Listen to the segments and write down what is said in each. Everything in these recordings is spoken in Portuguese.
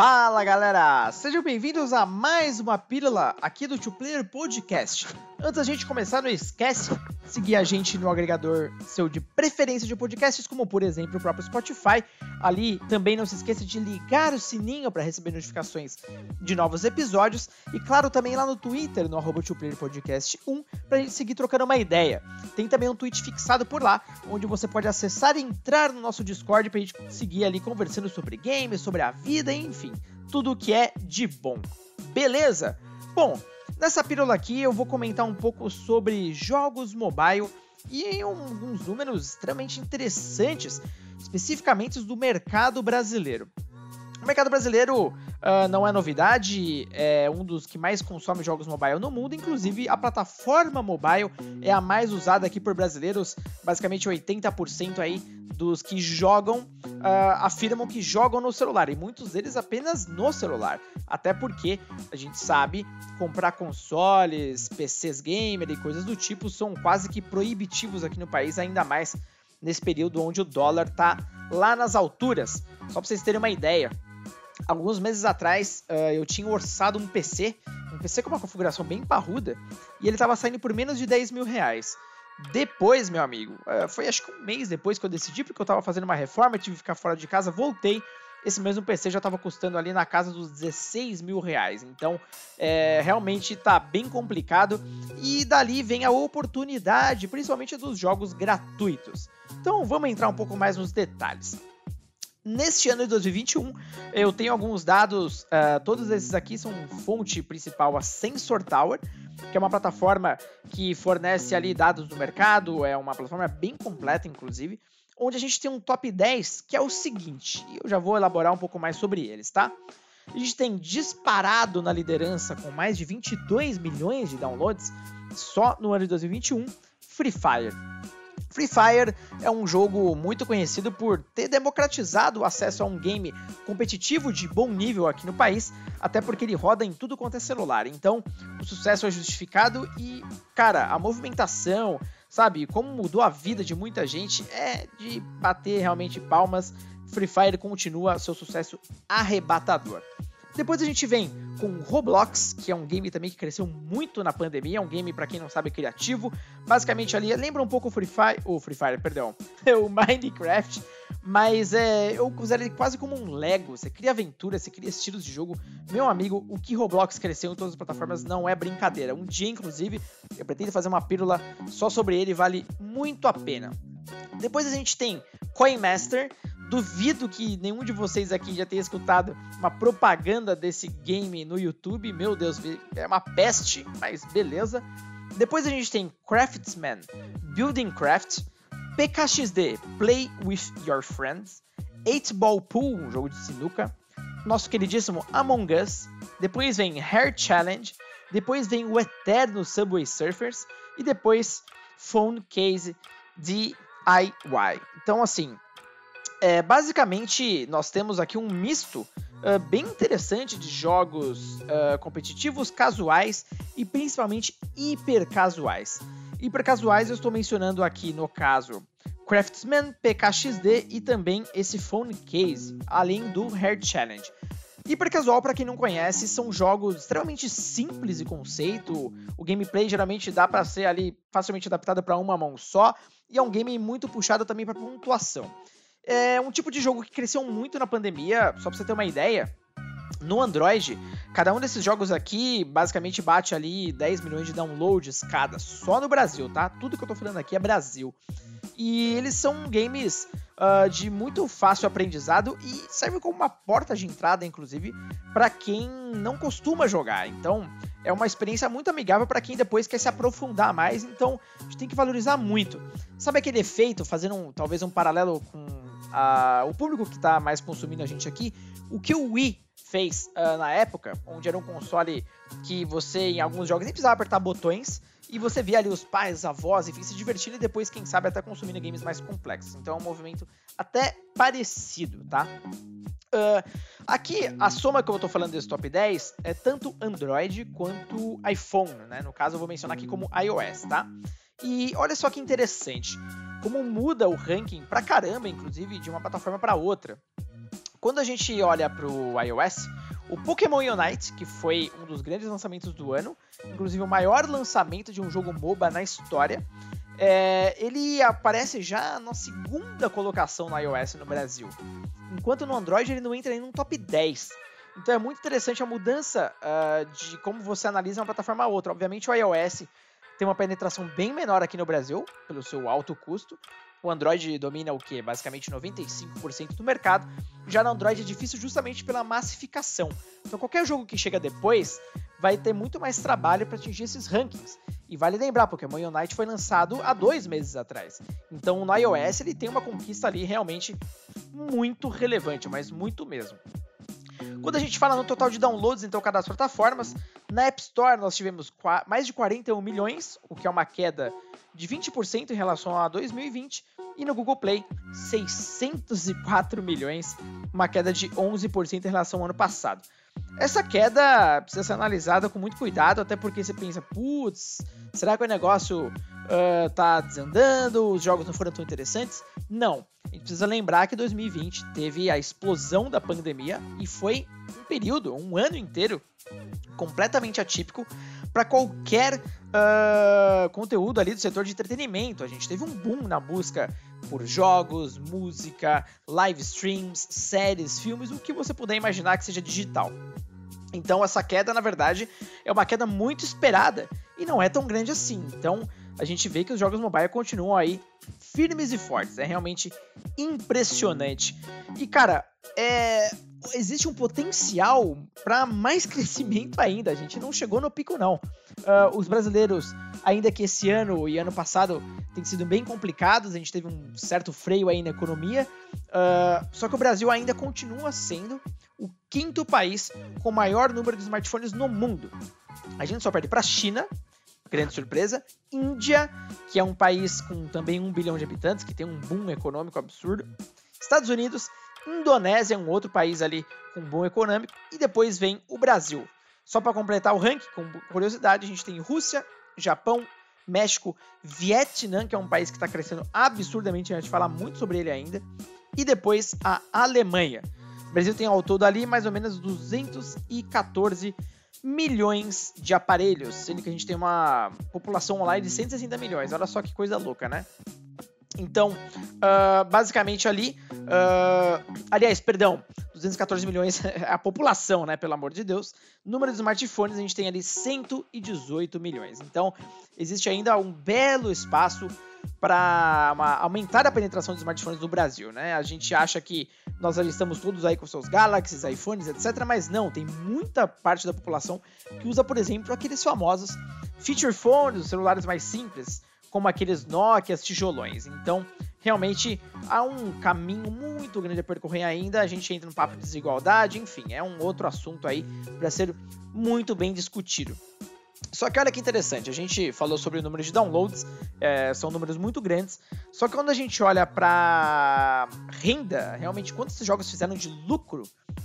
Fala galera! Sejam bem-vindos a mais uma pílula aqui do Two Player Podcast. Antes da gente começar, não esquece seguir a gente no agregador seu de preferência de podcasts, como por exemplo o próprio Spotify. Ali também não se esqueça de ligar o sininho para receber notificações de novos episódios. E claro, também lá no Twitter, no arroba Podcast 1, para a gente seguir trocando uma ideia. Tem também um tweet fixado por lá, onde você pode acessar e entrar no nosso Discord para a gente seguir ali conversando sobre games, sobre a vida, enfim tudo o que é de bom. Beleza? Bom, nessa pílula aqui eu vou comentar um pouco sobre jogos mobile e alguns números extremamente interessantes, especificamente do mercado brasileiro. O mercado brasileiro uh, não é novidade, é um dos que mais consome jogos mobile no mundo, inclusive a plataforma mobile é a mais usada aqui por brasileiros, basicamente 80% aí dos que jogam uh, afirmam que jogam no celular, e muitos deles apenas no celular, até porque a gente sabe comprar consoles, PCs gamer e coisas do tipo são quase que proibitivos aqui no país, ainda mais nesse período onde o dólar tá lá nas alturas. Só para vocês terem uma ideia, alguns meses atrás uh, eu tinha orçado um PC, um PC com uma configuração bem parruda, e ele estava saindo por menos de 10 mil reais. Depois, meu amigo, uh, foi acho que um mês depois que eu decidi, porque eu estava fazendo uma reforma, tive que ficar fora de casa, voltei. Esse mesmo PC já estava custando ali na casa dos 16 mil reais. Então, é, realmente está bem complicado. E dali vem a oportunidade, principalmente dos jogos gratuitos. Então, vamos entrar um pouco mais nos detalhes. Neste ano de 2021, eu tenho alguns dados, uh, todos esses aqui são fonte principal a Sensor Tower, que é uma plataforma que fornece ali dados do mercado, é uma plataforma bem completa, inclusive, onde a gente tem um top 10, que é o seguinte, e eu já vou elaborar um pouco mais sobre eles, tá? A gente tem disparado na liderança com mais de 22 milhões de downloads só no ano de 2021, Free Fire. Free Fire é um jogo muito conhecido por ter democratizado o acesso a um game competitivo de bom nível aqui no país, até porque ele roda em tudo quanto é celular. Então, o sucesso é justificado e, cara, a movimentação, sabe, como mudou a vida de muita gente é de bater realmente palmas. Free Fire continua seu sucesso arrebatador. Depois a gente vem com Roblox, que é um game também que cresceu muito na pandemia, é um game para quem não sabe criativo. Basicamente ali lembra um pouco o Free Fire, o Free Fire, perdão, o Minecraft, mas é, eu considero ele quase como um Lego. Você cria aventura, você cria estilos de jogo. Meu amigo, o que Roblox cresceu em todas as plataformas não é brincadeira. Um dia, inclusive, eu pretendo fazer uma pílula só sobre ele, vale muito a pena. Depois a gente tem Coin Master, Duvido que nenhum de vocês aqui já tenha escutado uma propaganda desse game no YouTube. Meu Deus, é uma peste, mas beleza. Depois a gente tem Craftsman, Building Craft, PKXD, Play with Your Friends, 8 Ball Pool, um jogo de sinuca, nosso queridíssimo Among Us, depois vem Hair Challenge, depois vem o eterno Subway Surfers e depois Phone Case DIY. Então, assim, é, basicamente, nós temos aqui um misto uh, bem interessante de jogos uh, competitivos, casuais e principalmente hiper casuais. Hiper casuais eu estou mencionando aqui no caso Craftsman, PKXD e também esse Phone Case, além do Hair Challenge. Hiper casual, para quem não conhece, são jogos extremamente simples de conceito. O gameplay geralmente dá para ser ali facilmente adaptado para uma mão só, e é um game muito puxado também para pontuação. É um tipo de jogo que cresceu muito na pandemia, só pra você ter uma ideia. No Android, cada um desses jogos aqui basicamente bate ali 10 milhões de downloads cada, só no Brasil, tá? Tudo que eu tô falando aqui é Brasil. E eles são games uh, de muito fácil aprendizado e servem como uma porta de entrada, inclusive, para quem não costuma jogar. Então, é uma experiência muito amigável para quem depois quer se aprofundar mais. Então, a gente tem que valorizar muito. Sabe aquele efeito, fazendo um, talvez um paralelo com a, o público que está mais consumindo a gente aqui, o que o Wii fez uh, na época, onde era um console que você, em alguns jogos, nem precisava apertar botões, e você via ali os pais, avós, enfim, se divertindo e depois, quem sabe, até consumindo games mais complexos. Então é um movimento até parecido, tá? Uh, aqui, a soma que eu tô falando desse top 10 é tanto Android quanto iPhone, né? No caso, eu vou mencionar aqui como iOS, tá? E olha só que interessante como muda o ranking pra caramba, inclusive, de uma plataforma para outra. Quando a gente olha para o iOS, o Pokémon Unite, que foi um dos grandes lançamentos do ano, inclusive o maior lançamento de um jogo MOBA na história, é, ele aparece já na segunda colocação no iOS no Brasil. Enquanto no Android ele não entra nem no top 10. Então é muito interessante a mudança uh, de como você analisa uma plataforma a outra. Obviamente o iOS tem uma penetração bem menor aqui no Brasil, pelo seu alto custo. O Android domina o que? Basicamente 95% do mercado. Já no Android é difícil justamente pela massificação. Então qualquer jogo que chega depois vai ter muito mais trabalho para atingir esses rankings. E vale lembrar, Pokémon Unite foi lançado há dois meses atrás. Então no iOS ele tem uma conquista ali realmente muito relevante, mas muito mesmo. Quando a gente fala no total de downloads em cada das plataformas, na App Store nós tivemos mais de 41 milhões, o que é uma queda de 20% em relação a 2020, e no Google Play 604 milhões, uma queda de 11% em relação ao ano passado. Essa queda precisa ser analisada com muito cuidado, até porque você pensa, putz, será que o negócio uh, tá desandando, os jogos não foram tão interessantes? Não. A gente precisa lembrar que 2020 teve a explosão da pandemia e foi um período, um ano inteiro, completamente atípico para qualquer uh, conteúdo ali do setor de entretenimento. A gente teve um boom na busca por jogos, música, live streams, séries, filmes, o que você puder imaginar que seja digital. Então essa queda, na verdade, é uma queda muito esperada e não é tão grande assim. Então a gente vê que os jogos mobile continuam aí firmes e fortes. É realmente impressionante. E cara, é... existe um potencial para mais crescimento ainda. A gente não chegou no pico não. Uh, os brasileiros, ainda que esse ano e ano passado tem sido bem complicados, a gente teve um certo freio aí na economia. Uh, só que o Brasil ainda continua sendo o quinto país com maior número de smartphones no mundo. A gente só perde para a China, grande surpresa. Índia, que é um país com também um bilhão de habitantes, que tem um boom econômico absurdo. Estados Unidos, Indonésia um outro país ali com boom econômico. E depois vem o Brasil. Só para completar o ranking, com curiosidade, a gente tem Rússia, Japão, México, Vietnã, que é um país que está crescendo absurdamente, a gente fala muito sobre ele ainda, e depois a Alemanha. O Brasil tem ao todo ali mais ou menos 214 milhões de aparelhos, sendo que a gente tem uma população online de 160 milhões. Olha só que coisa louca, né? Então, uh, basicamente ali, uh, aliás, perdão, 214 milhões é a população, né? Pelo amor de Deus. Número de smartphones, a gente tem ali 118 milhões. Então, existe ainda um belo espaço para aumentar a penetração de smartphones no Brasil, né? A gente acha que nós estamos todos aí com seus Galaxies, iPhones, etc, mas não, tem muita parte da população que usa, por exemplo, aqueles famosos feature phones, os celulares mais simples, como aqueles Nokia tijolões. Então, realmente há um caminho muito grande a percorrer ainda. A gente entra no papo de desigualdade, enfim, é um outro assunto aí para ser muito bem discutido. Só que olha que interessante, a gente falou sobre o número de downloads, é, são números muito grandes. Só que quando a gente olha para renda, realmente quantos jogos fizeram de lucro,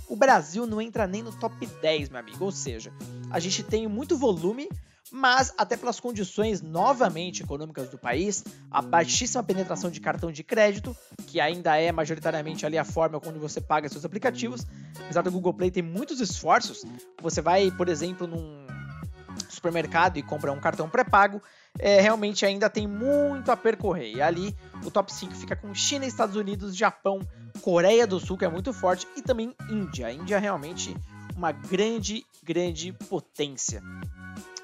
o Brasil não entra nem no top 10, meu amigo. Ou seja, a gente tem muito volume, mas até pelas condições novamente econômicas do país, a baixíssima penetração de cartão de crédito, que ainda é majoritariamente ali a forma como você paga seus aplicativos, apesar do Google Play ter muitos esforços, você vai, por exemplo, num supermercado e compra um cartão pré-pago, é, realmente ainda tem muito a percorrer. E ali o top 5 fica com China, Estados Unidos, Japão, Coreia do Sul, que é muito forte, e também Índia. A Índia é realmente uma grande, grande potência.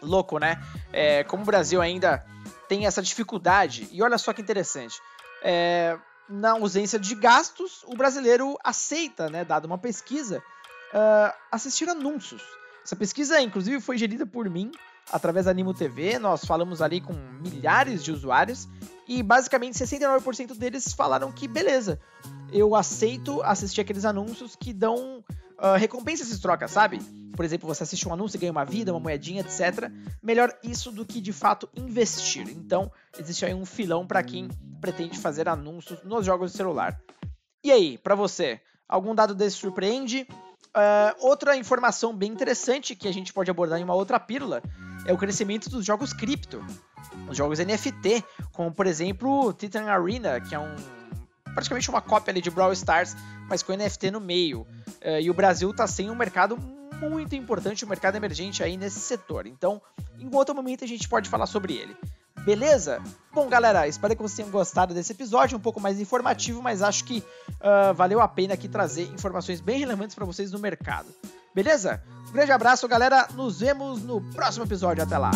Louco, né? É, como o Brasil ainda tem essa dificuldade, e olha só que interessante. É, na ausência de gastos, o brasileiro aceita, né, dado uma pesquisa, uh, assistir anúncios. Essa pesquisa, inclusive, foi gerida por mim através da Animo TV. Nós falamos ali com milhares de usuários e basicamente 69% deles falaram que beleza, eu aceito assistir aqueles anúncios que dão uh, recompensas e trocas, sabe? Por exemplo, você assiste um anúncio e ganha uma vida, uma moedinha, etc. Melhor isso do que de fato investir. Então, existe aí um filão para quem pretende fazer anúncios nos jogos de celular. E aí, para você, algum dado desse surpreende? Uh, outra informação bem interessante que a gente pode abordar em uma outra pílula é o crescimento dos jogos cripto, os jogos NFT, como por exemplo Titan Arena, que é um praticamente uma cópia ali de Brawl Stars, mas com NFT no meio. Uh, e o Brasil está sem um mercado muito importante, um mercado emergente aí nesse setor. Então, em outro momento a gente pode falar sobre ele. Beleza? Bom, galera, espero que vocês tenham gostado desse episódio, um pouco mais informativo, mas acho que uh, valeu a pena aqui trazer informações bem relevantes para vocês no mercado. Beleza? Um grande abraço, galera. Nos vemos no próximo episódio. Até lá.